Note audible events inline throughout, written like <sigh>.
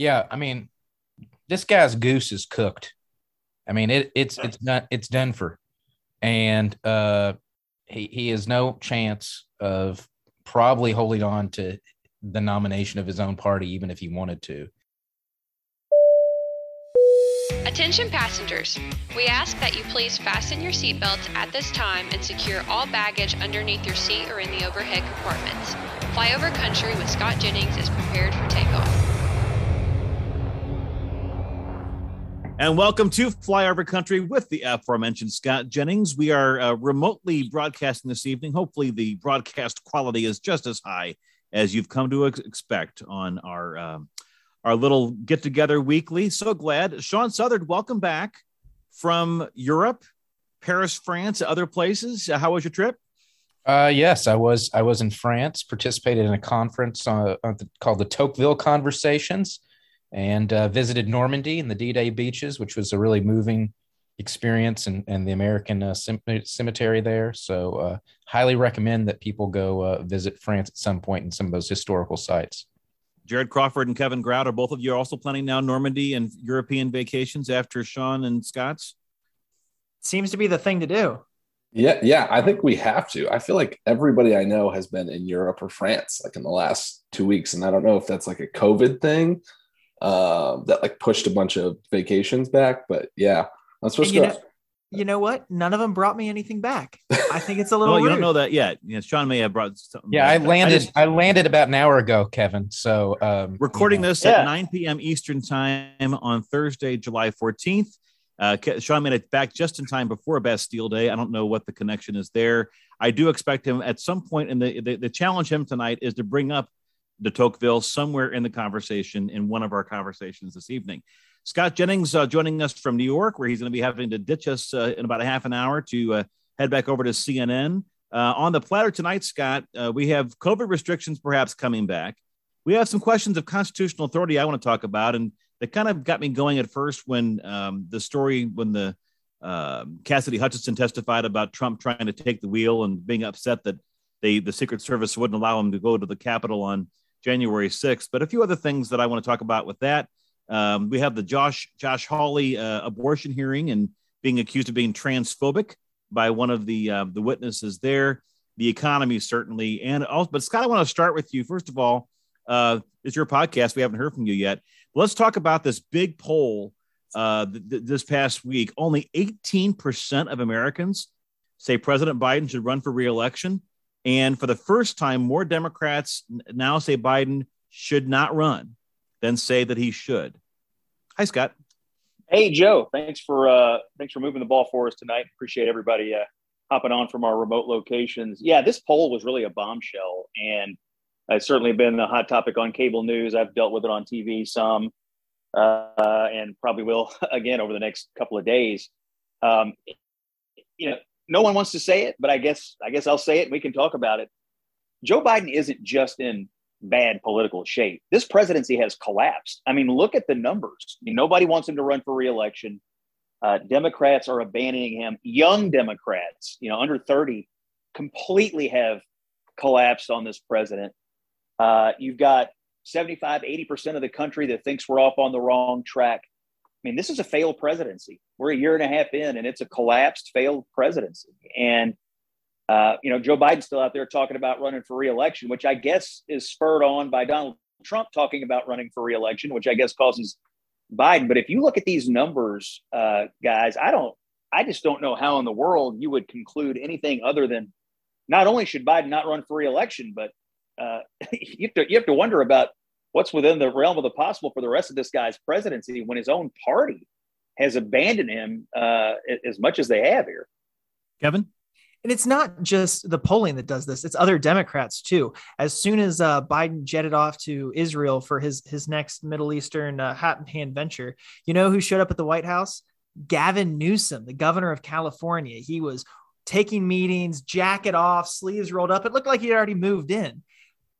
Yeah, I mean, this guy's goose is cooked. I mean, it, it's it's done it's done for, and uh, he he has no chance of probably holding on to the nomination of his own party, even if he wanted to. Attention passengers, we ask that you please fasten your seatbelts at this time and secure all baggage underneath your seat or in the overhead compartments. Flyover Country with Scott Jennings is prepared for takeoff. And welcome to Flyover Country with the aforementioned Scott Jennings. We are uh, remotely broadcasting this evening. Hopefully, the broadcast quality is just as high as you've come to ex- expect on our um, our little get together weekly. So glad, Sean Southard, welcome back from Europe, Paris, France, other places. Uh, how was your trip? Uh, yes, I was. I was in France, participated in a conference uh, called the Tocqueville Conversations and uh, visited Normandy and the D-Day beaches, which was a really moving experience and, and the American uh, cemetery there. So uh, highly recommend that people go uh, visit France at some point in some of those historical sites. Jared Crawford and Kevin Grout are both of you also planning now Normandy and European vacations after Sean and Scott's? Seems to be the thing to do. Yeah, yeah, I think we have to. I feel like everybody I know has been in Europe or France like in the last two weeks, and I don't know if that's like a COVID thing um, that like pushed a bunch of vacations back. But yeah, I'm supposed you to. Know, you know what? None of them brought me anything back. I think it's a <laughs> little. well, you don't know that yet. Yeah, Sean may have brought something. Yeah, back. I landed. I, just, I, landed about an hour ago, Kevin. So um, recording this yeah. at 9 p.m. Eastern time on Thursday, July 14th. Uh, Sean made it back just in time before Bastille Day. I don't know what the connection is there. I do expect him at some point in the, the, the challenge him tonight is to bring up de Tocqueville somewhere in the conversation in one of our conversations this evening. Scott Jennings uh, joining us from New York, where he's going to be having to ditch us uh, in about a half an hour to uh, head back over to CNN. Uh, on the platter tonight, Scott, uh, we have COVID restrictions perhaps coming back. We have some questions of constitutional authority I want to talk about, and that kind of got me going at first when um, the story when the um, Cassidy Hutchinson testified about Trump trying to take the wheel and being upset that they the Secret Service wouldn't allow him to go to the Capitol on January 6th. But a few other things that I want to talk about with that. Um, we have the Josh Josh Hawley uh, abortion hearing and being accused of being transphobic by one of the uh, the witnesses there. The economy certainly, and also, but Scott, I want to start with you first of all. Uh, it's your podcast. We haven't heard from you yet. Let's talk about this big poll uh, th- th- this past week. Only 18% of Americans say President Biden should run for reelection. And for the first time, more Democrats now say Biden should not run than say that he should. Hi, Scott. Hey, Joe. Thanks for uh, thanks for moving the ball for us tonight. Appreciate everybody uh, hopping on from our remote locations. Yeah, this poll was really a bombshell, and it's certainly been the hot topic on cable news. I've dealt with it on TV some, uh, and probably will <laughs> again over the next couple of days. Um, you know, no one wants to say it, but I guess I guess I'll say it and we can talk about it. Joe Biden isn't just in bad political shape. This presidency has collapsed. I mean, look at the numbers. I mean, nobody wants him to run for reelection. Uh, Democrats are abandoning him. Young Democrats, you know, under 30, completely have collapsed on this president. Uh, you've got 75, 80% of the country that thinks we're off on the wrong track. I mean, this is a failed presidency. We're a year and a half in, and it's a collapsed, failed presidency. And uh, you know, Joe Biden's still out there talking about running for reelection, which I guess is spurred on by Donald Trump talking about running for reelection, which I guess causes Biden. But if you look at these numbers, uh, guys, I don't, I just don't know how in the world you would conclude anything other than not only should Biden not run for reelection, but uh, <laughs> you, have to, you have to wonder about what's within the realm of the possible for the rest of this guy's presidency when his own party has abandoned him uh, as much as they have here. Kevin? And it's not just the polling that does this; it's other Democrats too. As soon as uh, Biden jetted off to Israel for his his next Middle Eastern uh, hat in hand venture, you know who showed up at the White House? Gavin Newsom, the governor of California. He was taking meetings, jacket off, sleeves rolled up. It looked like he already moved in.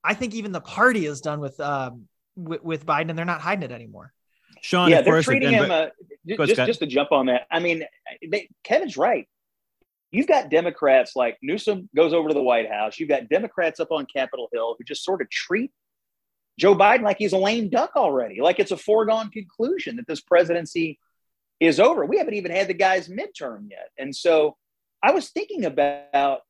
I think even the party is done with um, with, with Biden, and they're not hiding it anymore. Sean, yeah, they're treating him. Uh, just, just to jump on that, I mean, they, Kevin's right. You've got Democrats like Newsom goes over to the White House. You've got Democrats up on Capitol Hill who just sort of treat Joe Biden like he's a lame duck already, like it's a foregone conclusion that this presidency is over. We haven't even had the guy's midterm yet. And so I was thinking about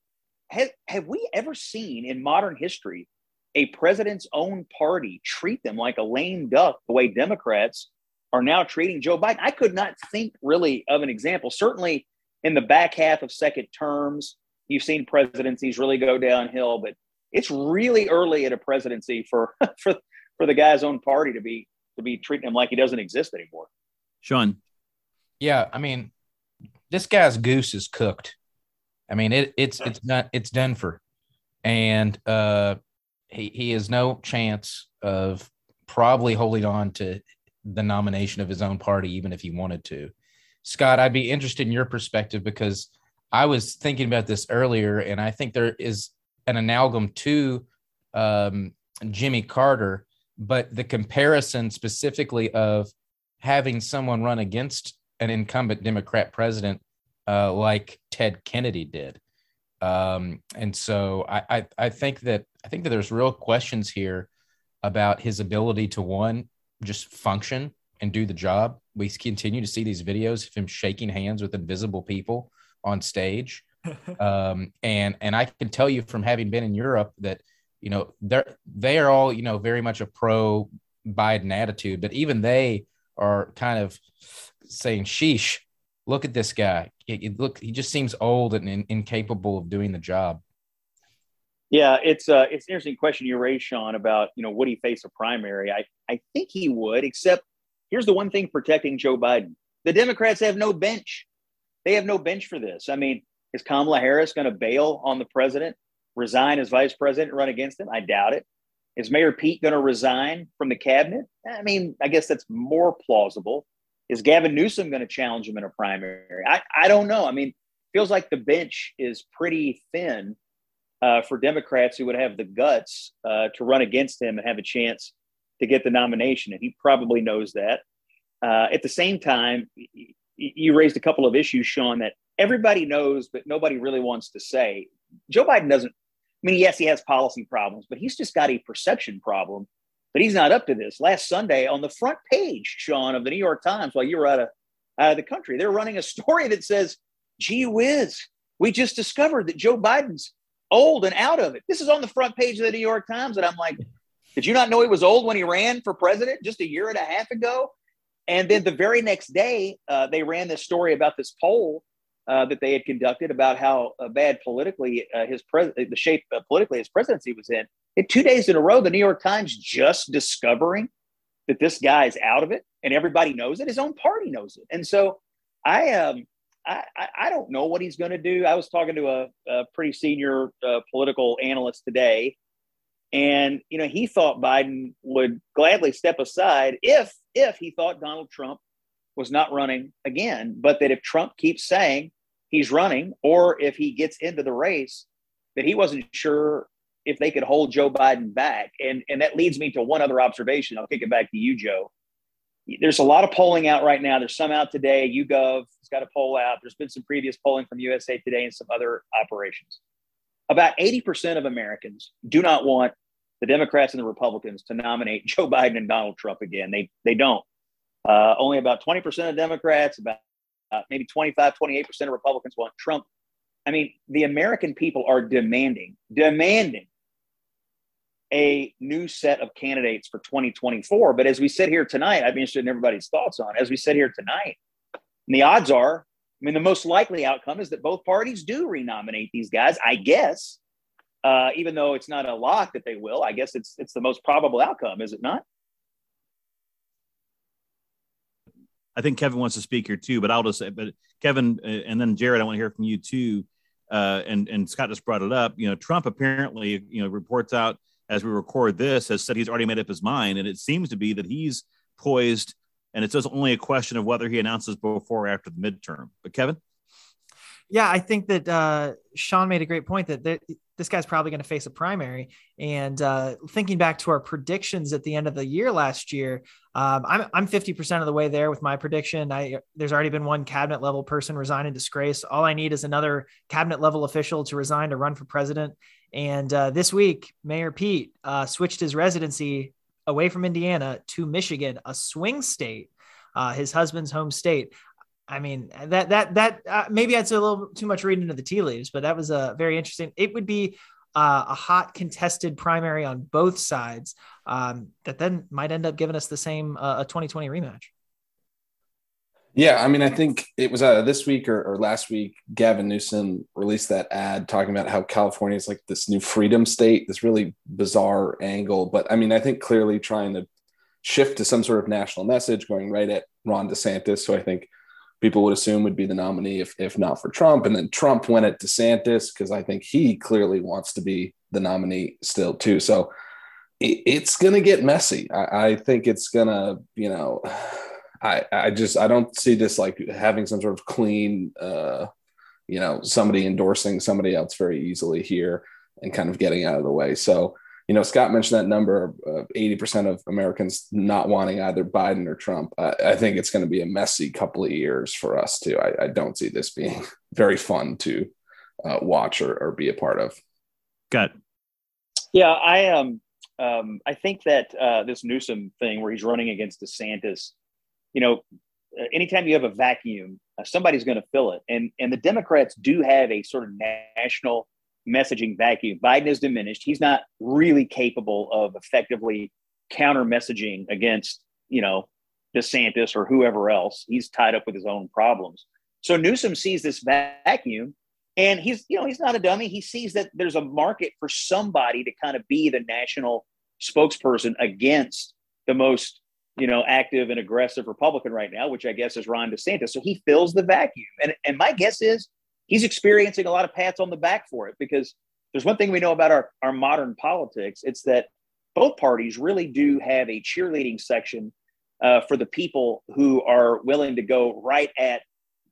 have, have we ever seen in modern history a president's own party treat them like a lame duck the way Democrats are now treating Joe Biden? I could not think really of an example. Certainly in the back half of second terms, you've seen presidencies really go downhill, but it's really early in a presidency for <laughs> for for the guy's own party to be to be treating him like he doesn't exist anymore. Sean. Yeah, I mean, this guy's goose is cooked. I mean, it, it's it's not it's done for, and uh, he he has no chance of probably holding on to the nomination of his own party, even if he wanted to. Scott, I'd be interested in your perspective because I was thinking about this earlier, and I think there is an amalgam to um, Jimmy Carter, but the comparison specifically of having someone run against an incumbent Democrat president uh, like Ted Kennedy did. Um, and so I, I, I think that I think that there's real questions here about his ability to one just function and do the job. We continue to see these videos of him shaking hands with invisible people on stage. <laughs> um, and and I can tell you from having been in Europe that you know they're they are all you know very much a pro Biden attitude, but even they are kind of saying, "Sheesh, look at this guy. look, he just seems old and in, incapable of doing the job." Yeah, it's uh, it's an interesting question you raised, Sean, about you know would he face a primary? I I think he would, except here's the one thing protecting Joe Biden: the Democrats have no bench. They have no bench for this. I mean, is Kamala Harris going to bail on the president, resign as vice president, run against him? I doubt it. Is Mayor Pete going to resign from the cabinet? I mean, I guess that's more plausible. Is Gavin Newsom going to challenge him in a primary? I, I don't know. I mean, feels like the bench is pretty thin uh, for Democrats who would have the guts uh, to run against him and have a chance to get the nomination. And he probably knows that. Uh, at the same time, you raised a couple of issues, Sean, that everybody knows, but nobody really wants to say. Joe Biden doesn't. I mean, yes, he has policy problems, but he's just got a perception problem that he's not up to this. Last Sunday, on the front page, Sean, of the New York Times, while you were out of out of the country, they're running a story that says, "Gee whiz, we just discovered that Joe Biden's old and out of it." This is on the front page of the New York Times, and I'm like, "Did you not know he was old when he ran for president just a year and a half ago?" And then the very next day, uh, they ran this story about this poll uh, that they had conducted about how uh, bad politically uh, his pres- the shape uh, politically his presidency was in. In two days in a row, the New York Times just discovering that this guy is out of it, and everybody knows it. His own party knows it, and so I um I I don't know what he's going to do. I was talking to a, a pretty senior uh, political analyst today, and you know he thought Biden would gladly step aside if if he thought Donald Trump was not running again, but that if Trump keeps saying he's running, or if he gets into the race, that he wasn't sure if they could hold Joe Biden back. And, and that leads me to one other observation. I'll kick it back to you, Joe. There's a lot of polling out right now. There's some out today. YouGov got a poll out. There's been some previous polling from USA Today and some other operations. About 80% of Americans do not want the Democrats and the Republicans to nominate Joe Biden and Donald Trump again. They, they don't. Uh, only about 20% of Democrats, about uh, maybe 25, 28% of Republicans want Trump. I mean, the American people are demanding, demanding a new set of candidates for 2024. But as we sit here tonight, I'd be interested in everybody's thoughts on. As we sit here tonight, the odds are, I mean, the most likely outcome is that both parties do renominate these guys. I guess, uh, even though it's not a lock that they will. I guess it's it's the most probable outcome, is it not? I think Kevin wants to speak here too, but I'll just say, but Kevin uh, and then Jared, I want to hear from you too. Uh, and and Scott just brought it up. You know, Trump apparently, you know, reports out as we record this has said he's already made up his mind, and it seems to be that he's poised, and it's just only a question of whether he announces before or after the midterm. But Kevin, yeah, I think that uh, Sean made a great point that this guy's probably going to face a primary. And uh, thinking back to our predictions at the end of the year last year, um, I'm I'm 50% of the way there with my prediction. I there's already been one cabinet level person resign in disgrace. All I need is another cabinet level official to resign to run for president. And uh, this week, Mayor Pete uh, switched his residency away from Indiana to Michigan, a swing state, uh, his husband's home state. I mean that that that uh, maybe that's a little too much reading into the tea leaves, but that was a uh, very interesting. It would be uh, a hot contested primary on both sides um, that then might end up giving us the same uh, a 2020 rematch. Yeah, I mean, I think it was uh, this week or, or, last week. Gavin Newsom released that ad talking about how California is like this new freedom state, this really bizarre angle. But I mean, I think clearly trying to shift to some sort of national message, going right at Ron DeSantis, who I think people would assume would be the nominee if, if not for Trump. And then Trump went at DeSantis because I think he clearly wants to be the nominee still, too. So it, it's going to get messy. I, I think it's going to, you know, I, I just I don't see this like having some sort of clean, uh, you know, somebody endorsing somebody else very easily here and kind of getting out of the way. So, you know, Scott mentioned that number of eighty percent of Americans not wanting either Biden or Trump. I, I think it's going to be a messy couple of years for us too. I, I don't see this being <laughs> very fun to uh, watch or, or be a part of. Got. Yeah, I um, um I think that uh, this Newsom thing where he's running against DeSantis you know, uh, anytime you have a vacuum, uh, somebody's going to fill it. And and the Democrats do have a sort of national messaging vacuum. Biden is diminished. He's not really capable of effectively counter messaging against, you know, DeSantis or whoever else. He's tied up with his own problems. So Newsom sees this vacuum and he's, you know, he's not a dummy. He sees that there's a market for somebody to kind of be the national spokesperson against the most you know, active and aggressive Republican right now, which I guess is Ron DeSantis. So he fills the vacuum. And, and my guess is he's experiencing a lot of pats on the back for it because there's one thing we know about our, our modern politics. It's that both parties really do have a cheerleading section uh, for the people who are willing to go right at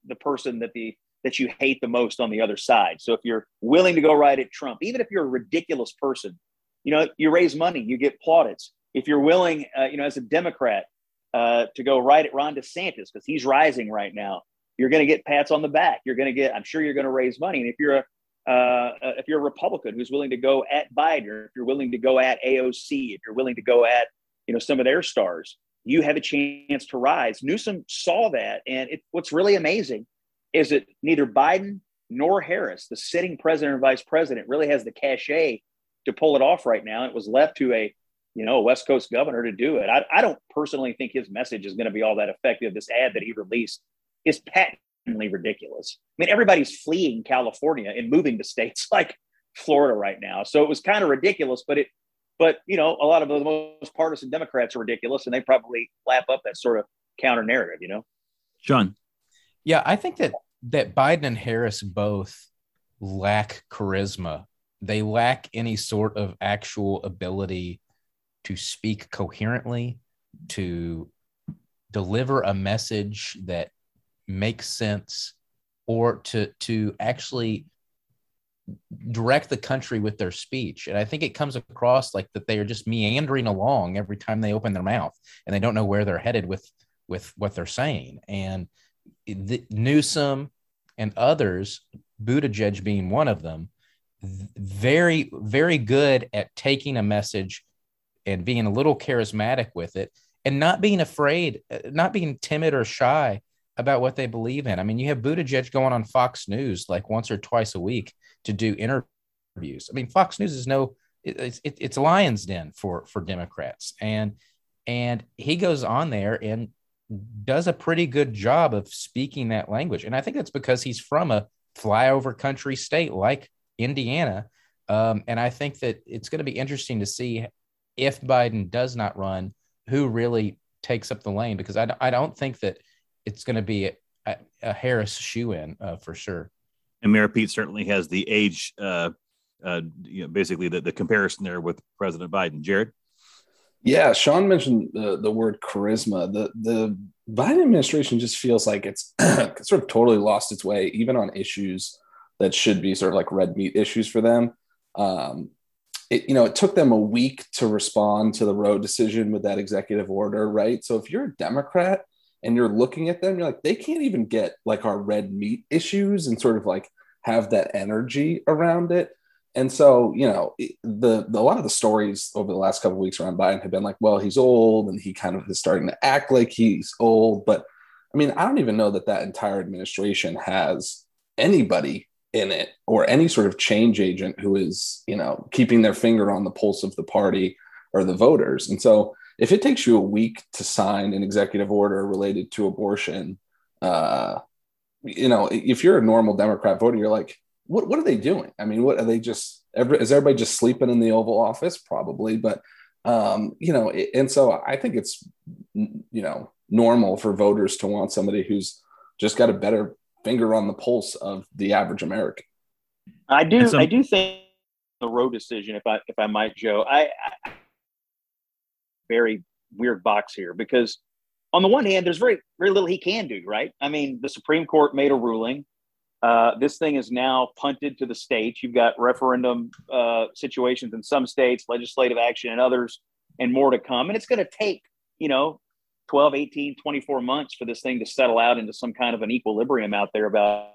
the person that the that you hate the most on the other side. So if you're willing to go right at Trump, even if you're a ridiculous person, you know, you raise money, you get plaudits if you're willing, uh, you know, as a Democrat, uh, to go right at Ron DeSantis because he's rising right now, you're going to get pats on the back. You're going to get, I'm sure you're going to raise money. And if you're a uh, uh, if you're a Republican who's willing to go at Biden, if you're willing to go at AOC, if you're willing to go at you know some of their stars, you have a chance to rise. Newsom saw that, and it, what's really amazing is that neither Biden nor Harris, the sitting president or vice president, really has the cachet to pull it off right now. It was left to a you know, a West Coast governor to do it. I, I don't personally think his message is going to be all that effective. This ad that he released is patently ridiculous. I mean, everybody's fleeing California and moving to states <laughs> like Florida right now. So it was kind of ridiculous, but it, but you know, a lot of the most partisan Democrats are ridiculous and they probably lap up that sort of counter narrative, you know? John. Yeah, I think that that Biden and Harris both lack charisma. They lack any sort of actual ability to speak coherently, to deliver a message that makes sense, or to to actually direct the country with their speech. And I think it comes across like that they are just meandering along every time they open their mouth and they don't know where they're headed with with what they're saying. And the, Newsom and others, Buttigieg being one of them, very, very good at taking a message and being a little charismatic with it and not being afraid, uh, not being timid or shy about what they believe in. I mean, you have Buttigieg going on Fox News like once or twice a week to do interviews. I mean, Fox News is no, it's it, it's a lion's den for for Democrats, and and he goes on there and does a pretty good job of speaking that language. And I think that's because he's from a flyover country state like Indiana. Um, and I think that it's going to be interesting to see if Biden does not run, who really takes up the lane? Because I, I don't think that it's going to be a, a Harris shoo in uh, for sure. And Mayor Pete certainly has the age, uh, uh, you know, basically the, the comparison there with President Biden. Jared? Yeah, Sean mentioned the, the word charisma. The the Biden administration just feels like it's <clears throat> sort of totally lost its way, even on issues that should be sort of like red meat issues for them. Um, it, you know, it took them a week to respond to the Roe decision with that executive order, right? So if you're a Democrat and you're looking at them, you're like, they can't even get like our red meat issues and sort of like have that energy around it. and so, you know, the, the a lot of the stories over the last couple weeks around Biden have been like, well, he's old and he kind of is starting to act like he's old. But I mean, I don't even know that that entire administration has anybody in it or any sort of change agent who is, you know, keeping their finger on the pulse of the party or the voters. And so, if it takes you a week to sign an executive order related to abortion, uh, you know, if you're a normal Democrat voter, you're like, what what are they doing? I mean, what are they just? Every, is everybody just sleeping in the Oval Office? Probably, but um, you know, and so I think it's you know normal for voters to want somebody who's just got a better finger on the pulse of the average American. I do. I do think the Roe decision, if I if I might, Joe, I, I very weird box here because on the one hand, there's very very little he can do, right? I mean, the Supreme Court made a ruling. Uh, this thing is now punted to the states. You've got referendum uh, situations in some states, legislative action in others, and more to come. And it's going to take, you know, 12, 18, 24 months for this thing to settle out into some kind of an equilibrium out there about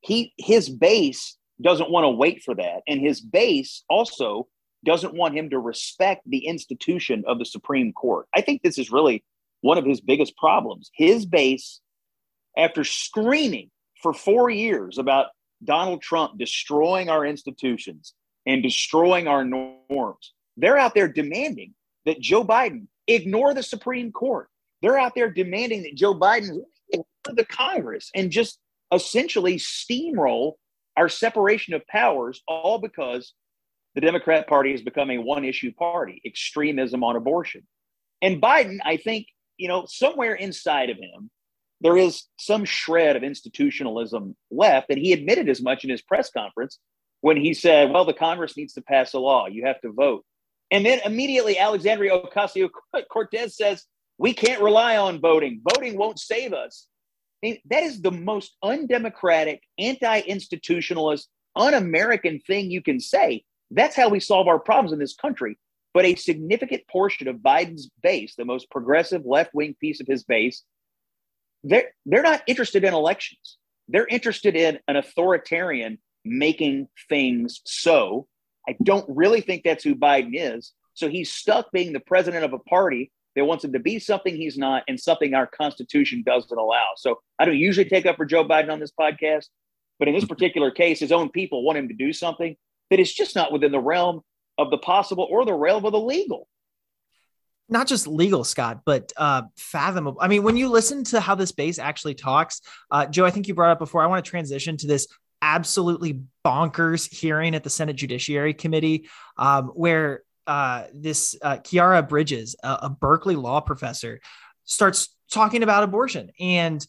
he his base doesn't want to wait for that and his base also doesn't want him to respect the institution of the supreme court i think this is really one of his biggest problems. His base, after screaming for four years about Donald Trump destroying our institutions and destroying our norms, they're out there demanding that Joe Biden ignore the Supreme Court. They're out there demanding that Joe Biden ignore the Congress and just essentially steamroll our separation of powers, all because the Democrat Party has become a one issue party, extremism on abortion. And Biden, I think, you know, somewhere inside of him, there is some shred of institutionalism left. And he admitted as much in his press conference when he said, well, the Congress needs to pass a law. You have to vote. And then immediately Alexandria Ocasio Cortez says, we can't rely on voting. Voting won't save us. I mean, that is the most undemocratic, anti institutionalist, un American thing you can say. That's how we solve our problems in this country. But a significant portion of Biden's base, the most progressive left wing piece of his base, they're, they're not interested in elections. They're interested in an authoritarian making things so. I don't really think that's who Biden is. So he's stuck being the president of a party that wants him to be something he's not and something our Constitution doesn't allow. So I don't usually take up for Joe Biden on this podcast, but in this particular case, his own people want him to do something that is just not within the realm of the possible or the realm of the legal not just legal, Scott, but uh, fathomable. I mean, when you listen to how this base actually talks, uh, Joe, I think you brought up before. I want to transition to this absolutely bonkers hearing at the Senate Judiciary Committee, um, where uh, this uh, Khiara Bridges, a, a Berkeley law professor, starts talking about abortion and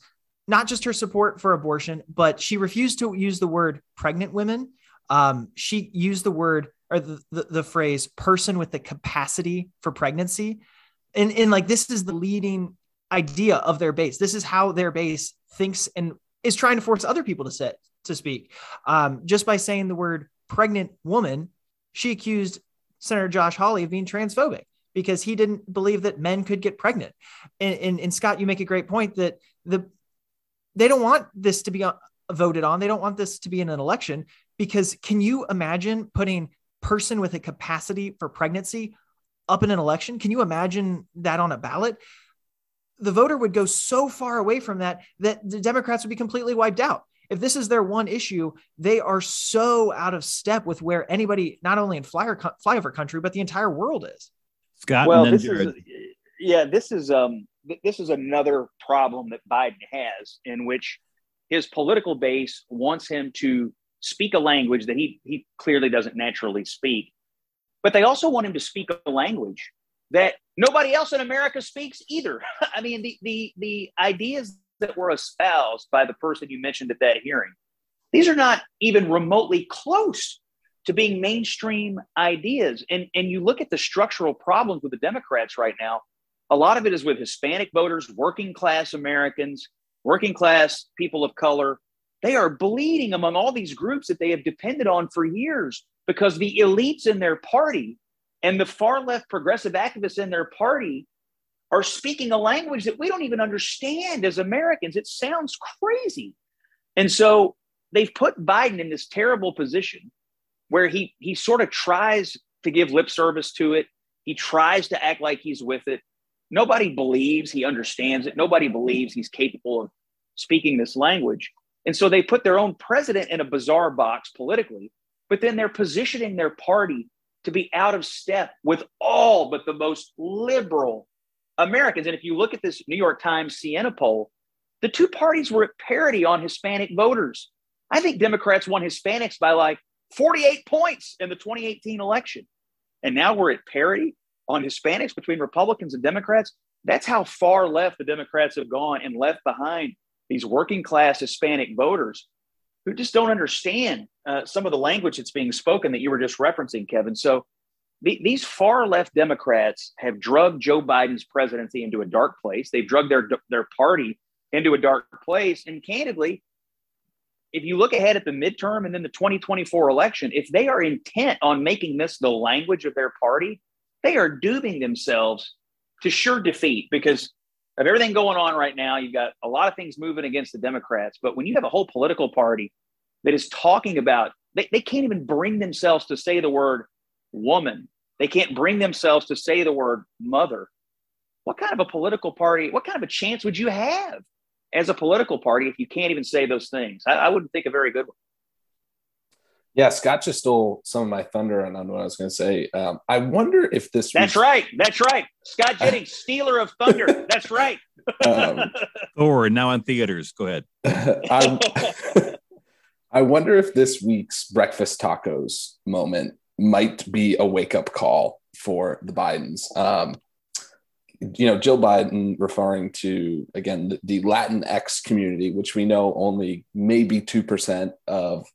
not just her support for abortion, but she refused to use the word pregnant women. Um, she used the word or the, the, the phrase person with the capacity for pregnancy. And, and like this is the leading idea of their base. This is how their base thinks and is trying to force other people to sit to speak. Um, just by saying the word pregnant woman, she accused Senator Josh Hawley of being transphobic because he didn't believe that men could get pregnant. And, and, and Scott, you make a great point that the they don't want this to be voted on. They don't want this to be in an election because can you imagine putting person with a capacity for pregnancy up in an election. Can you imagine that on a ballot? The voter would go so far away from that that the Democrats would be completely wiped out. If this is their one issue, they are so out of step with where anybody, not only in flyer flyover country, but the entire world is. Scott, well, this Jared. is yeah, this is um this is another problem that Biden has in which his political base wants him to speak a language that he he clearly doesn't naturally speak. But they also want him to speak a language that nobody else in America speaks either. <laughs> I mean, the the the ideas that were espoused by the person you mentioned at that hearing, these are not even remotely close to being mainstream ideas. And and you look at the structural problems with the Democrats right now. A lot of it is with Hispanic voters, working class Americans, working class people of color, they are bleeding among all these groups that they have depended on for years because the elites in their party and the far left progressive activists in their party are speaking a language that we don't even understand as Americans. It sounds crazy. And so they've put Biden in this terrible position where he he sort of tries to give lip service to it. He tries to act like he's with it. Nobody believes he understands it. Nobody believes he's capable of speaking this language. And so they put their own president in a bizarre box politically, but then they're positioning their party to be out of step with all but the most liberal Americans. And if you look at this New York Times Siena poll, the two parties were at parity on Hispanic voters. I think Democrats won Hispanics by like 48 points in the 2018 election. And now we're at parity on Hispanics between Republicans and Democrats. That's how far left the Democrats have gone and left behind these working class Hispanic voters who just don't understand uh, some of the language that's being spoken that you were just referencing, Kevin. So the, these far left Democrats have drugged Joe Biden's presidency into a dark place. They've drugged their their party into a dark place. And candidly, if you look ahead at the midterm and then the 2024 election, if they are intent on making this the language of their party, they are dooming themselves to sure defeat because of everything going on right now. You've got a lot of things moving against the Democrats. But when you have a whole political party that is talking about, they, they can't even bring themselves to say the word woman, they can't bring themselves to say the word mother. What kind of a political party, what kind of a chance would you have as a political party if you can't even say those things? I, I wouldn't think a very good one. Yeah, Scott just stole some of my thunder on what I was going to say. Um, I wonder if this. That's right. That's right. Scott Jennings, stealer of thunder. That's right. um, <laughs> Thor now in theaters. Go ahead. <laughs> I, <laughs> I wonder if this week's breakfast tacos moment might be a wake up call for the Bidens. Um, you know, Jill Biden referring to again the, the Latinx community, which we know only maybe two percent of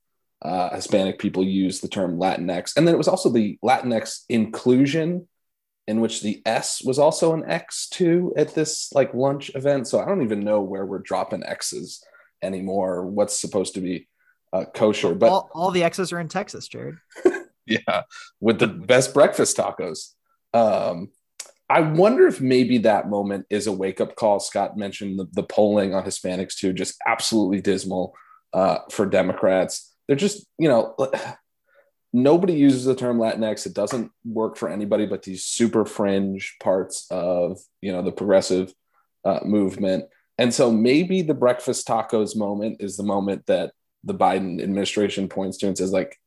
uh, Hispanic people use the term Latinx. And then it was also the Latinx inclusion, in which the S was also an X too at this like lunch event. So I don't even know where we're dropping X's anymore. What's supposed to be uh, kosher, but all, all the X's are in Texas, Jared. <laughs> <laughs> yeah, with the best breakfast tacos. Um, I wonder if maybe that moment is a wake up call. Scott mentioned the, the polling on Hispanics too, just absolutely dismal uh, for Democrats they're just you know <sighs> nobody uses the term latinx it doesn't work for anybody but these super fringe parts of you know the progressive uh, movement and so maybe the breakfast tacos moment is the moment that the biden administration points to and says like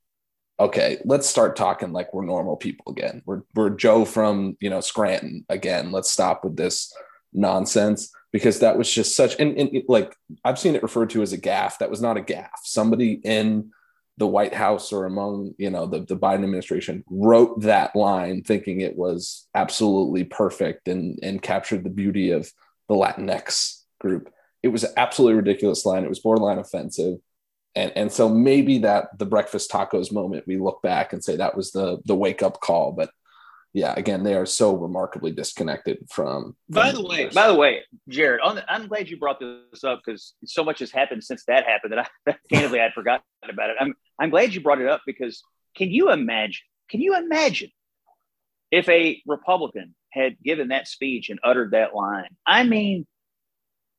okay let's start talking like we're normal people again we're, we're joe from you know scranton again let's stop with this nonsense because that was just such and, and like I've seen it referred to as a gaffe. That was not a gaffe. Somebody in the White House or among you know the, the Biden administration wrote that line thinking it was absolutely perfect and and captured the beauty of the Latinx group. It was absolutely ridiculous line. It was borderline offensive. And, and so maybe that the breakfast tacos moment we look back and say that was the the wake up call but yeah, again, they are so remarkably disconnected from. By the way, by the way, Jared, the, I'm glad you brought this up because so much has happened since that happened that I <laughs> candidly I'd forgotten about it. I'm I'm glad you brought it up because can you imagine? Can you imagine if a Republican had given that speech and uttered that line? I mean,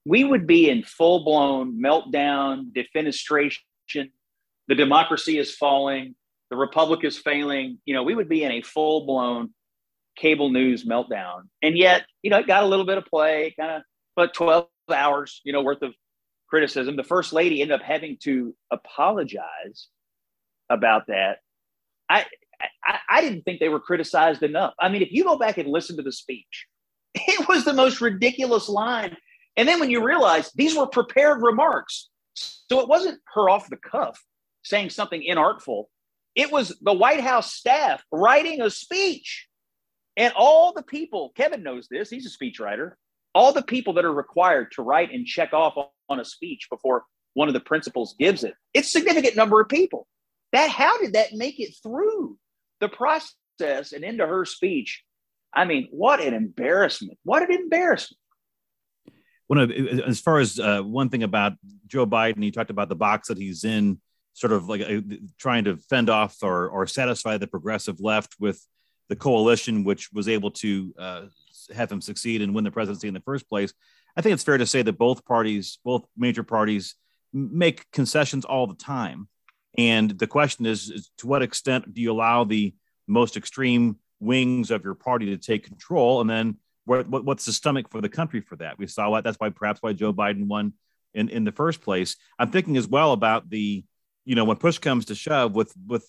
we would be in full blown meltdown, defenestration. The democracy is falling. The republic is failing. You know, we would be in a full blown cable news meltdown. And yet, you know, it got a little bit of play, kind of, but 12 hours, you know, worth of criticism. The first lady ended up having to apologize about that. I, I, I didn't think they were criticized enough. I mean, if you go back and listen to the speech, <laughs> it was the most ridiculous line. And then when you realize these were prepared remarks, so it wasn't her off the cuff saying something inartful. It was the White House staff writing a speech and all the people, Kevin knows this, he's a speechwriter, all the people that are required to write and check off on a speech before one of the principals gives it, it's a significant number of people. That how did that make it through the process and into her speech? I mean, what an embarrassment! What an embarrassment! One of as far as uh, one thing about Joe Biden, he talked about the box that he's in, sort of like uh, trying to fend off or or satisfy the progressive left with the coalition, which was able to uh, have him succeed and win the presidency in the first place. I think it's fair to say that both parties, both major parties, make concessions all the time. And the question is, is to what extent do you allow the most extreme wings of your party to take control? And then what, what, what's the stomach for the country for that? We saw what that's why perhaps why Joe Biden won in, in the first place. I'm thinking as well about the, you know, when push comes to shove with with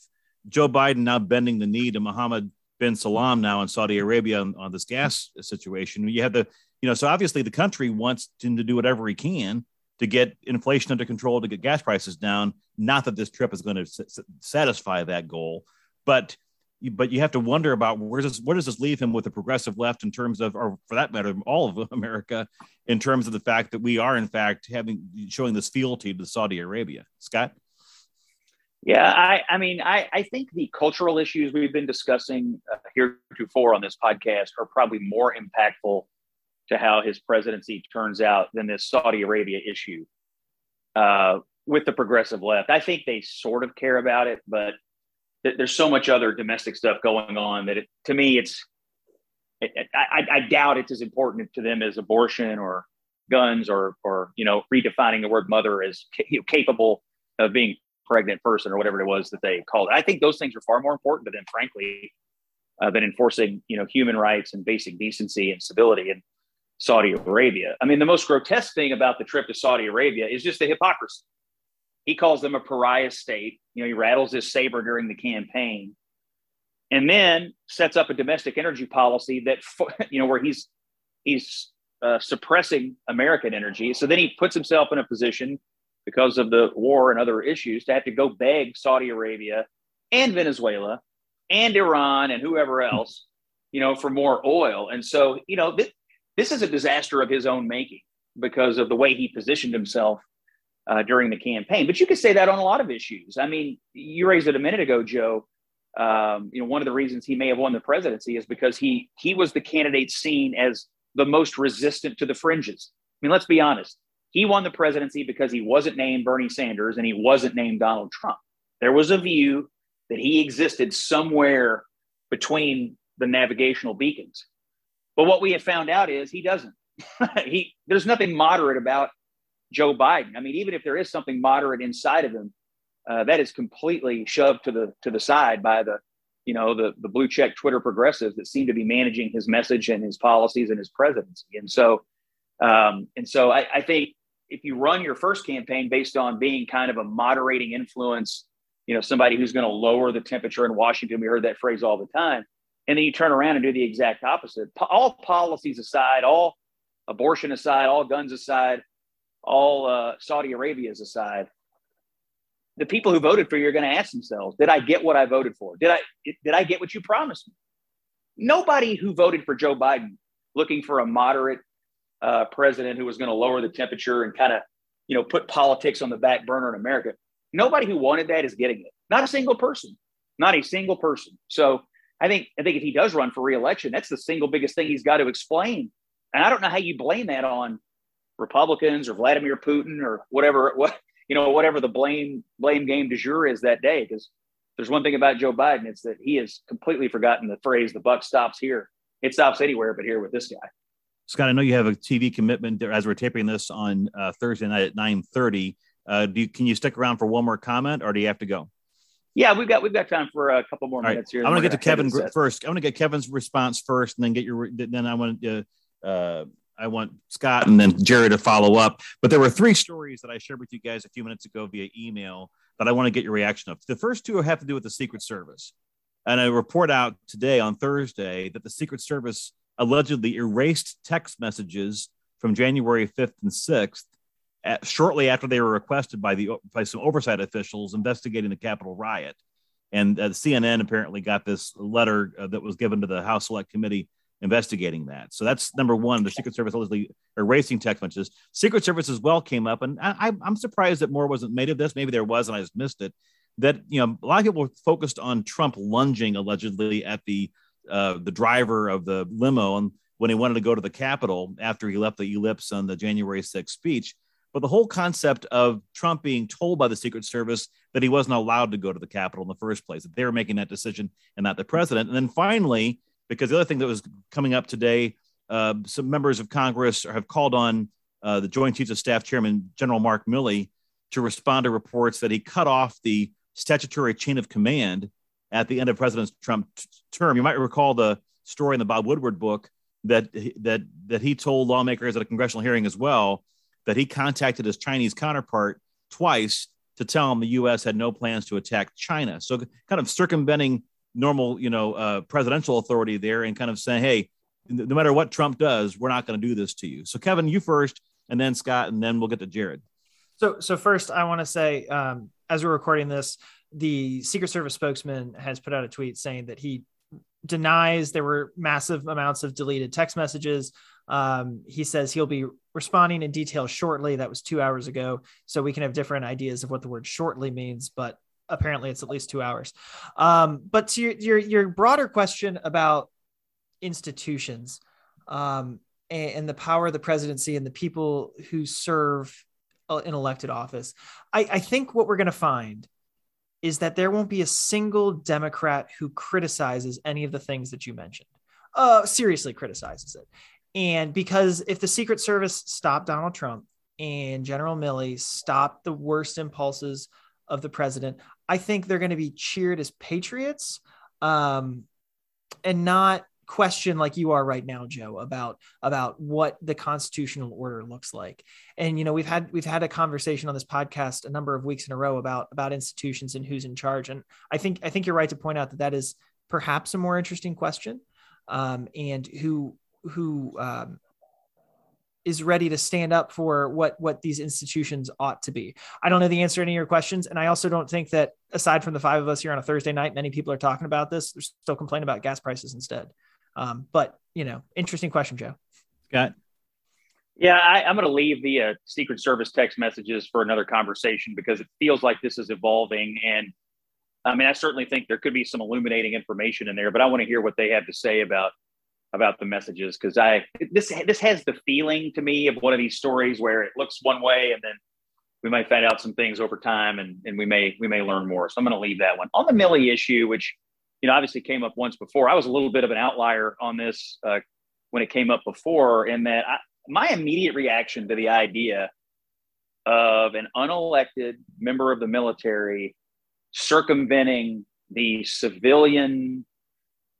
Joe Biden now bending the knee to Mohammed bin Salman now in Saudi Arabia on, on this gas situation. You have the, you know, so obviously the country wants him to do whatever he can to get inflation under control, to get gas prices down. Not that this trip is going to s- satisfy that goal, but but you have to wonder about where does where does this leave him with the progressive left in terms of, or for that matter, all of <laughs> America, in terms of the fact that we are in fact having showing this fealty to Saudi Arabia. Scott. Yeah, I, I mean, I, I think the cultural issues we've been discussing uh, heretofore on this podcast are probably more impactful to how his presidency turns out than this Saudi Arabia issue uh, with the progressive left. I think they sort of care about it, but there's so much other domestic stuff going on that it, to me, it's it, I, I doubt it's as important to them as abortion or guns or or you know redefining the word mother as you know, capable of being pregnant person or whatever it was that they called it. I think those things are far more important to them, frankly, uh, than enforcing you know human rights and basic decency and civility in Saudi Arabia. I mean, the most grotesque thing about the trip to Saudi Arabia is just the hypocrisy. He calls them a pariah state. You know, he rattles his saber during the campaign, and then sets up a domestic energy policy that <laughs> you know where he's he's uh, suppressing American energy. So then he puts himself in a position because of the war and other issues to have to go beg Saudi Arabia and Venezuela and Iran and whoever else, you know, for more oil. And so, you know, th- this is a disaster of his own making because of the way he positioned himself uh, during the campaign. But you could say that on a lot of issues. I mean, you raised it a minute ago, Joe. Um, you know, one of the reasons he may have won the presidency is because he he was the candidate seen as the most resistant to the fringes. I mean, let's be honest. He won the presidency because he wasn't named Bernie Sanders and he wasn't named Donald Trump. There was a view that he existed somewhere between the navigational beacons. But what we have found out is he doesn't. <laughs> he there's nothing moderate about Joe Biden. I mean, even if there is something moderate inside of him, uh, that is completely shoved to the to the side by the you know the the blue check Twitter progressives that seem to be managing his message and his policies and his presidency. And so um, and so I, I think if you run your first campaign based on being kind of a moderating influence, you know, somebody who's going to lower the temperature in Washington, we heard that phrase all the time. And then you turn around and do the exact opposite. All policies aside, all abortion aside, all guns aside, all uh, Saudi Arabia's aside, the people who voted for you are going to ask themselves, did I get what I voted for? Did I, did I get what you promised me? Nobody who voted for Joe Biden looking for a moderate uh, president who was going to lower the temperature and kind of, you know, put politics on the back burner in America. Nobody who wanted that is getting it. Not a single person. Not a single person. So I think I think if he does run for reelection, that's the single biggest thing he's got to explain. And I don't know how you blame that on Republicans or Vladimir Putin or whatever what you know whatever the blame blame game du jour is that day. Because there's one thing about Joe Biden, it's that he has completely forgotten the phrase "the buck stops here." It stops anywhere but here with this guy. Scott, I know you have a TV commitment as we're taping this on uh, Thursday night at nine thirty. Uh, do you, can you stick around for one more comment, or do you have to go? Yeah, we've got we've got time for a couple more minutes right. here. I want to get to Kevin first. I want to get Kevin's response first, and then get your. Then I want to. Uh, I want Scott and then Jerry to follow up. But there were three stories that I shared with you guys a few minutes ago via email that I want to get your reaction of. The first two have to do with the Secret Service, and a report out today on Thursday that the Secret Service allegedly erased text messages from January 5th and 6th, at, shortly after they were requested by the by some oversight officials investigating the Capitol riot. And uh, CNN apparently got this letter uh, that was given to the House Select Committee investigating that. So that's number one. The Secret Service allegedly erasing text messages. Secret Service as well came up, and I, I'm surprised that more wasn't made of this. Maybe there was, and I just missed it. That you know, a lot of people were focused on Trump lunging allegedly at the uh, the driver of the limo and when he wanted to go to the Capitol after he left the ellipse on the January 6th speech. But the whole concept of Trump being told by the Secret Service that he wasn't allowed to go to the Capitol in the first place, that they were making that decision and not the president. And then finally, because the other thing that was coming up today, uh, some members of Congress have called on uh, the Joint Chiefs of Staff Chairman General Mark Milley to respond to reports that he cut off the statutory chain of command at the end of President Trump's term. You might recall the story in the Bob Woodward book that that that he told lawmakers at a congressional hearing as well that he contacted his Chinese counterpart twice to tell him the U.S. had no plans to attack China. So kind of circumventing normal, you know, uh, presidential authority there and kind of saying, hey, no matter what Trump does, we're not going to do this to you. So Kevin, you first, and then Scott, and then we'll get to Jared. So, so first, I want to say, um, as we're recording this, the Secret Service spokesman has put out a tweet saying that he denies there were massive amounts of deleted text messages. Um, he says he'll be responding in detail shortly. That was two hours ago. So we can have different ideas of what the word shortly means, but apparently it's at least two hours. Um, but to your, your, your, broader question about institutions um, and, and, the power of the presidency and the people who serve uh, in elected office, I, I think what we're going to find is that there won't be a single Democrat who criticizes any of the things that you mentioned. Uh, seriously criticizes it. And because if the Secret Service stopped Donald Trump and General Milley stopped the worst impulses of the president, I think they're going to be cheered as patriots um, and not question like you are right now joe about about what the constitutional order looks like. And you know we've had we've had a conversation on this podcast a number of weeks in a row about about institutions and who's in charge. And i think i think you're right to point out that that is perhaps a more interesting question um, and who who um, is ready to stand up for what what these institutions ought to be. I don't know the answer to any of your questions, and I also don't think that aside from the five of us here on a Thursday night, many people are talking about this. They're still complaining about gas prices instead. Um, but you know, interesting question, Joe. Scott. Yeah, I, am going to leave the uh, Secret Service text messages for another conversation because it feels like this is evolving. And I mean, I certainly think there could be some illuminating information in there, but I want to hear what they have to say about about the messages because I this this has the feeling to me of one of these stories where it looks one way and then we might find out some things over time and, and we may we may learn more. So I'm going to leave that one on the Milley issue, which you know obviously came up once before. I was a little bit of an outlier on this uh, when it came up before, in that I, my immediate reaction to the idea of an unelected member of the military circumventing the civilian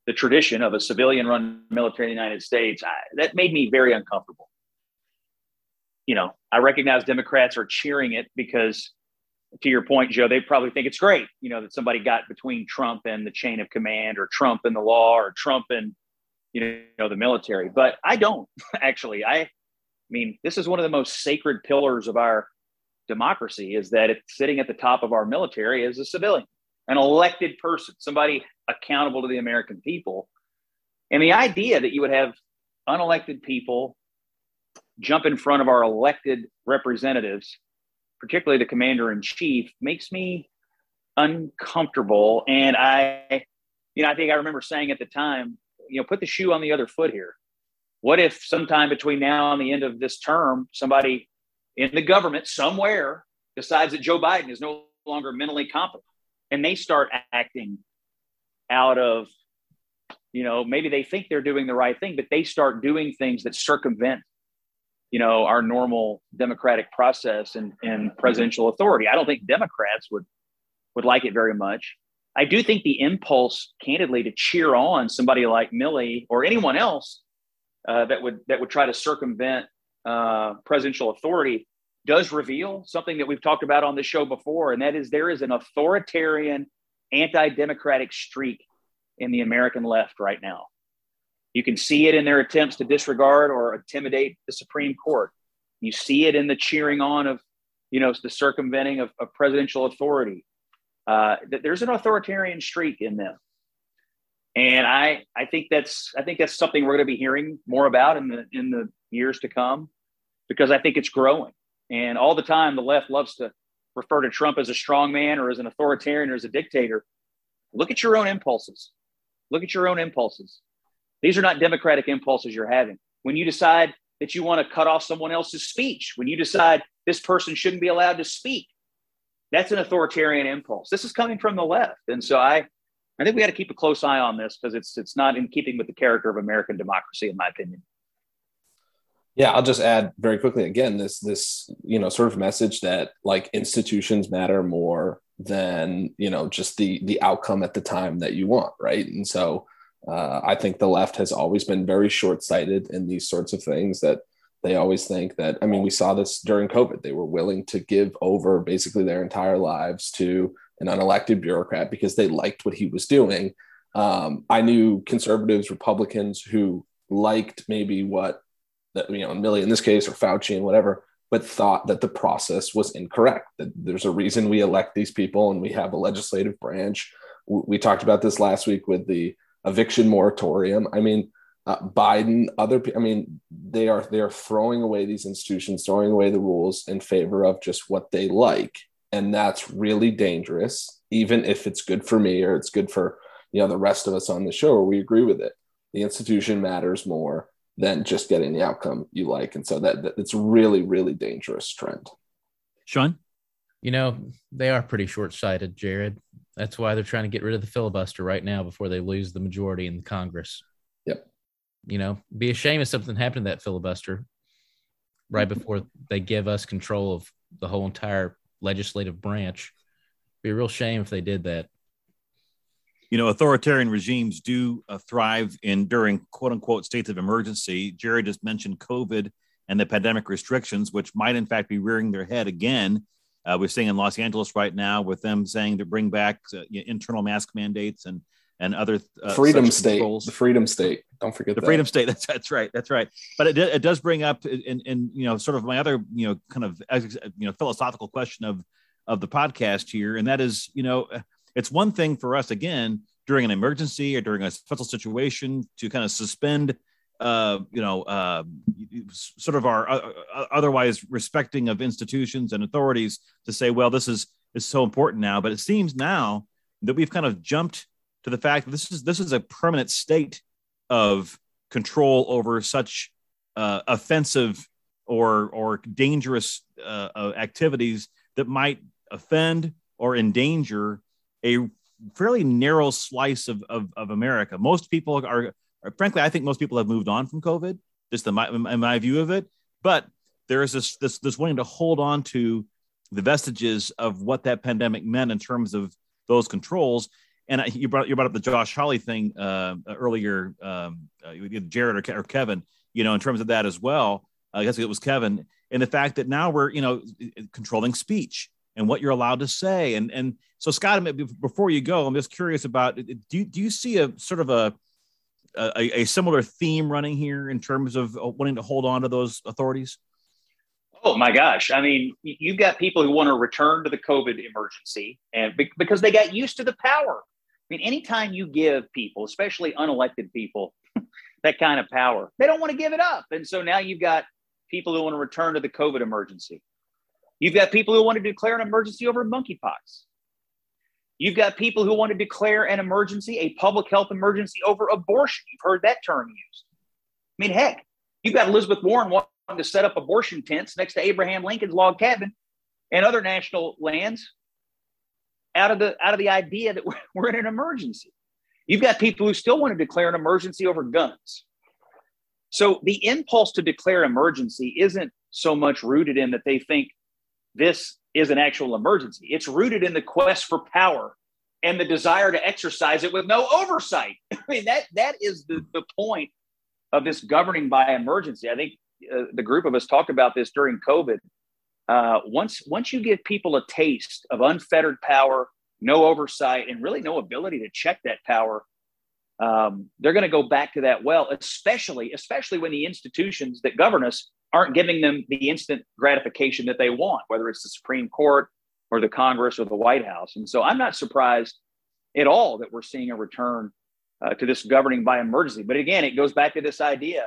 the tradition of a civilian run military in the United States, I, that made me very uncomfortable. You know, I recognize Democrats are cheering it because, to your point, Joe, they probably think it's great, you know, that somebody got between Trump and the chain of command or Trump and the law or Trump and, you know, the military. But I don't <laughs> actually. I, I mean, this is one of the most sacred pillars of our democracy is that it's sitting at the top of our military as a civilian an elected person, somebody accountable to the American people. And the idea that you would have unelected people jump in front of our elected representatives, particularly the commander in chief, makes me uncomfortable. And I, you know, I think I remember saying at the time, you know, put the shoe on the other foot here. What if sometime between now and the end of this term, somebody in the government somewhere decides that Joe Biden is no longer mentally competent? and they start acting out of you know maybe they think they're doing the right thing but they start doing things that circumvent you know our normal democratic process and, and presidential authority. I don't think democrats would would like it very much. I do think the impulse candidly to cheer on somebody like Milley or anyone else uh, that would that would try to circumvent uh, presidential authority does reveal something that we've talked about on this show before, and that is there is an authoritarian, anti democratic streak in the American left right now. You can see it in their attempts to disregard or intimidate the Supreme Court. You see it in the cheering on of, you know, the circumventing of, of presidential authority. Uh, there's an authoritarian streak in them, and I I think that's I think that's something we're going to be hearing more about in the in the years to come, because I think it's growing. And all the time, the left loves to refer to Trump as a strong man or as an authoritarian or as a dictator. Look at your own impulses. Look at your own impulses. These are not democratic impulses you're having. When you decide that you want to cut off someone else's speech, when you decide this person shouldn't be allowed to speak, that's an authoritarian impulse. This is coming from the left. And so I, I think we got to keep a close eye on this because it's it's not in keeping with the character of American democracy, in my opinion. Yeah, I'll just add very quickly again this this you know sort of message that like institutions matter more than you know just the the outcome at the time that you want, right? And so uh, I think the left has always been very short sighted in these sorts of things that they always think that I mean we saw this during COVID. They were willing to give over basically their entire lives to an unelected bureaucrat because they liked what he was doing. Um, I knew conservatives, Republicans who liked maybe what that you know, Milley in this case, or Fauci and whatever, but thought that the process was incorrect. That there's a reason we elect these people and we have a legislative branch. We talked about this last week with the eviction moratorium. I mean, uh, Biden, other, people, I mean, they are they are throwing away these institutions, throwing away the rules in favor of just what they like, and that's really dangerous. Even if it's good for me or it's good for you know the rest of us on the show, or we agree with it, the institution matters more than just getting the outcome you like. And so that, that it's really, really dangerous trend. Sean? You know, they are pretty short sighted, Jared. That's why they're trying to get rid of the filibuster right now before they lose the majority in the Congress. Yep. You know, be a shame if something happened to that filibuster right before they give us control of the whole entire legislative branch. Be a real shame if they did that you know, authoritarian regimes do uh, thrive in during quote unquote states of emergency. Jerry just mentioned COVID and the pandemic restrictions, which might in fact be rearing their head again. Uh, we're seeing in Los Angeles right now with them saying to bring back uh, internal mask mandates and and other uh, freedom state, controls. the freedom state. Don't forget the that. freedom state. <laughs> That's that's right. That's right. But it, it does bring up in, in you know sort of my other you know kind of you know philosophical question of of the podcast here, and that is you know it's one thing for us, again, during an emergency or during a special situation to kind of suspend, uh, you know, uh, sort of our uh, uh, otherwise respecting of institutions and authorities to say, well, this is, is so important now. But it seems now that we've kind of jumped to the fact that this is, this is a permanent state of control over such uh, offensive or, or dangerous uh, activities that might offend or endanger a fairly narrow slice of, of, of America. Most people are, are, frankly, I think most people have moved on from COVID, just in my, in my view of it. But there is this, this, this wanting to hold on to the vestiges of what that pandemic meant in terms of those controls. And you brought, you brought up the Josh Hawley thing uh, earlier, um, uh, Jared or, or, Kevin, you know, in terms of that as well. I guess it was Kevin, and the fact that now we're, you know, controlling speech and what you're allowed to say. And and so Scott, before you go, I'm just curious about do do you see a sort of a a, a similar theme running here in terms of uh, wanting to hold on to those authorities? Oh my gosh! I mean, you've got people who want to return to the COVID emergency, and because they got used to the power. I mean, anytime you give people, especially unelected people, <laughs> that kind of power, they don't want to give it up, and so now you've got people who want to return to the COVID emergency. You've got people who want to declare an emergency over monkeypox. You've got people who want to declare an emergency, a public health emergency over abortion. You've heard that term used. I mean, heck, you've got Elizabeth Warren wanting to set up abortion tents next to Abraham Lincoln's log cabin and other national lands out of the out of the idea that we're, we're in an emergency. You've got people who still want to declare an emergency over guns. So the impulse to declare emergency isn't so much rooted in that they think this is an actual emergency. It's rooted in the quest for power and the desire to exercise it with no oversight. <laughs> I mean, that that is the, the point of this governing by emergency. I think uh, the group of us talked about this during COVID. Uh, once once you give people a taste of unfettered power, no oversight, and really no ability to check that power, um, they're going to go back to that well. Especially especially when the institutions that govern us aren't giving them the instant gratification that they want, whether it's the Supreme Court or the Congress or the White House. And so I'm not surprised at all that we're seeing a return uh, to this governing by emergency. But again, it goes back to this idea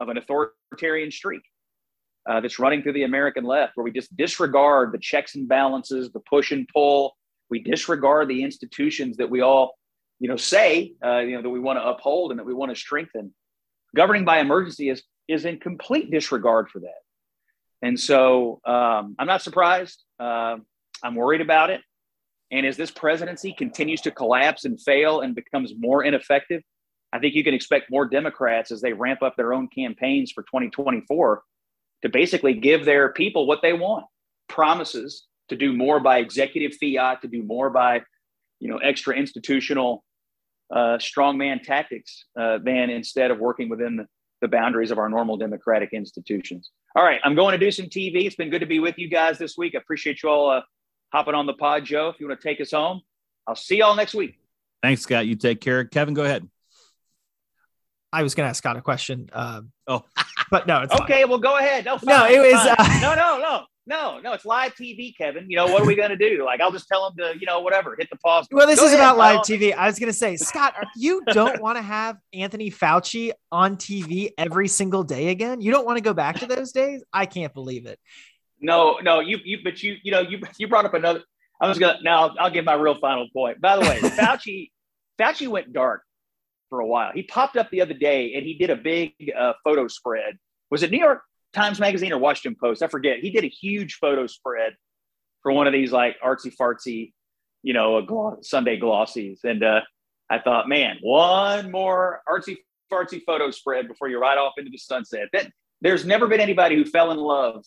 of an authoritarian streak uh, that's running through the American left, where we just disregard the checks and balances, the push and pull. We disregard the institutions that we all, you know, say, uh, you know, that we want to uphold and that we want to strengthen. Governing by emergency is is in complete disregard for that. And so um, I'm not surprised. Uh, I'm worried about it. And as this presidency continues to collapse and fail and becomes more ineffective, I think you can expect more Democrats as they ramp up their own campaigns for 2024 to basically give their people what they want promises to do more by executive fiat, to do more by you know extra institutional uh, strongman tactics uh, than instead of working within the, the boundaries of our normal democratic institutions. All right, I'm going to do some TV. It's been good to be with you guys this week. I appreciate you all uh, hopping on the pod, Joe. If you want to take us home, I'll see y'all next week. Thanks, Scott. You take care. Kevin, go ahead. I was going to ask Scott a question. Um, oh, but no, it's <laughs> okay. fine. Well, go ahead. No, no, it was uh, no, no, no. No, no, it's live TV, Kevin. You know, what are we going to do? Like, I'll just tell them to, you know, whatever, hit the pause. Well, this Go is ahead, about live TV. I was going to say, Scott, you <laughs> don't want to have Anthony Fauci on TV every single day again. You don't want to go back to those days. I can't believe it. No, no, you, you, but you, you know, you, you brought up another. I was gonna now. I'll give my real final point. By the way, <laughs> Fauci, Fauci went dark for a while. He popped up the other day and he did a big uh, photo spread. Was it New York Times Magazine or Washington Post? I forget. He did a huge photo spread for one of these like artsy fartsy, you know, gloss, Sunday glossies. And uh, I thought, man, one more artsy fartsy photo spread before you ride off into the sunset. That there's never been anybody who fell in love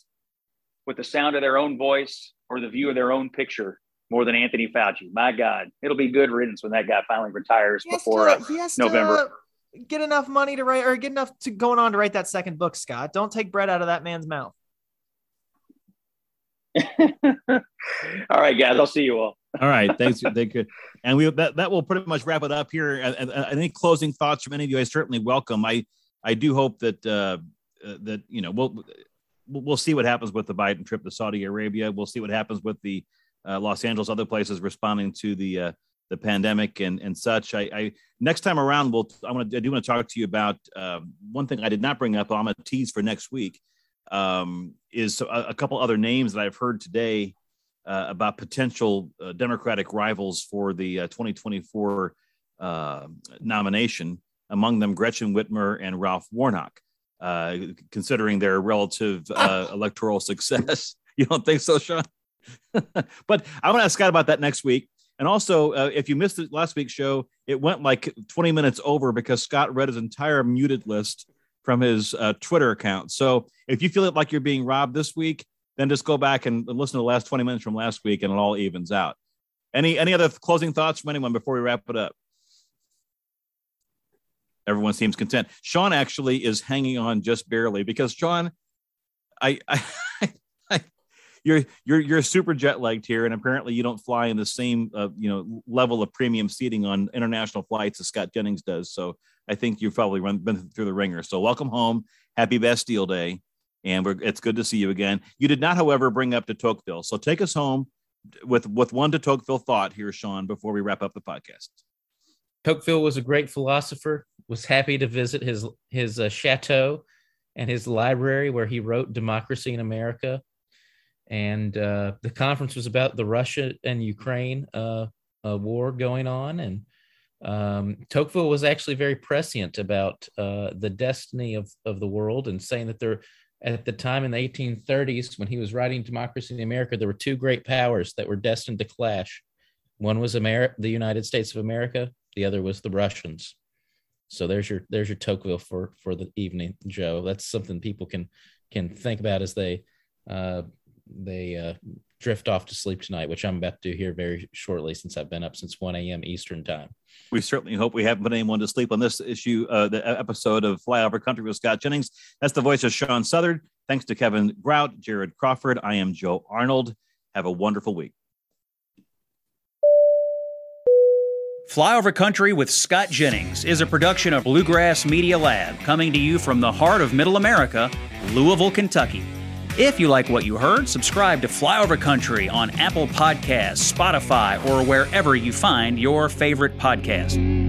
with the sound of their own voice or the view of their own picture more than Anthony Fauci. My God, it'll be good riddance when that guy finally retires before to, uh, November. To, get enough money to write or get enough to going on to write that second book, Scott. Don't take bread out of that man's mouth. <laughs> all right, guys. I'll see you all. all right. Thanks. Thank you. And we that, that will pretty much wrap it up here. Any closing thoughts from any of you? I certainly welcome. I I do hope that uh, uh, that you know we'll we'll see what happens with the Biden trip to Saudi Arabia. We'll see what happens with the uh, Los Angeles, other places responding to the uh, the pandemic and and such. I, I next time around, we'll I want to I do want to talk to you about uh, one thing I did not bring up. I'm gonna tease for next week. Um, is a, a, couple other names that I've heard today uh, about potential uh, Democratic rivals for the uh, 2024 uh, nomination. Among them, Gretchen Whitmer and Ralph Warnock. Uh, considering their relative <laughs> electoral success, <laughs> you don't think so, Sean? <laughs> but I want to ask Scott about that next week. And also, uh, if you missed last week's show, it went like 20 minutes over because Scott read his entire muted list from his uh, Twitter account. So if you feel like you're being robbed this week, then just go back and listen to the last 20 minutes from last week and it all evens out. Any any other closing thoughts from anyone before we wrap it up? Everyone seems content. Sean actually is hanging on just barely because Sean, I <laughs> you're you're you're super jet lagged here, and apparently you don't fly in the same uh, you know level of premium seating on international flights as Scott Jennings does. So I think you've probably run been through the ringer. So welcome home, happy Bastille Day, and it's good to see you again. You did not, however, bring up de Tocqueville, so take us home with with one to Tocqueville thought here, Sean, before we wrap up the podcast. Tocqueville was a great philosopher. Was happy to visit his his uh, chateau and his library where he wrote Democracy in America and uh, the conference was about the Russia and Ukraine uh, uh, war going on, and um, Tocqueville was actually very prescient about uh, the destiny of of the world, and saying that there, at the time in the 1830s, when he was writing Democracy in America, there were two great powers that were destined to clash. One was America, the United States of America. The other was the Russians. So there's your there's your Tocqueville for for the evening, Joe. That's something people can can think about as they uh, they uh, drift off to sleep tonight, which I'm about to do here very shortly since I've been up since 1 a.m. Eastern time. We certainly hope we haven't put anyone to sleep on this issue, uh, the episode of Flyover Country with Scott Jennings. That's the voice of Sean Southard. Thanks to Kevin Grout, Jared Crawford. I am Joe Arnold. Have a wonderful week. Flyover Country with Scott Jennings is a production of Bluegrass Media Lab, coming to you from the heart of Middle America, Louisville, Kentucky. If you like what you heard, subscribe to Flyover Country on Apple Podcasts, Spotify, or wherever you find your favorite podcast.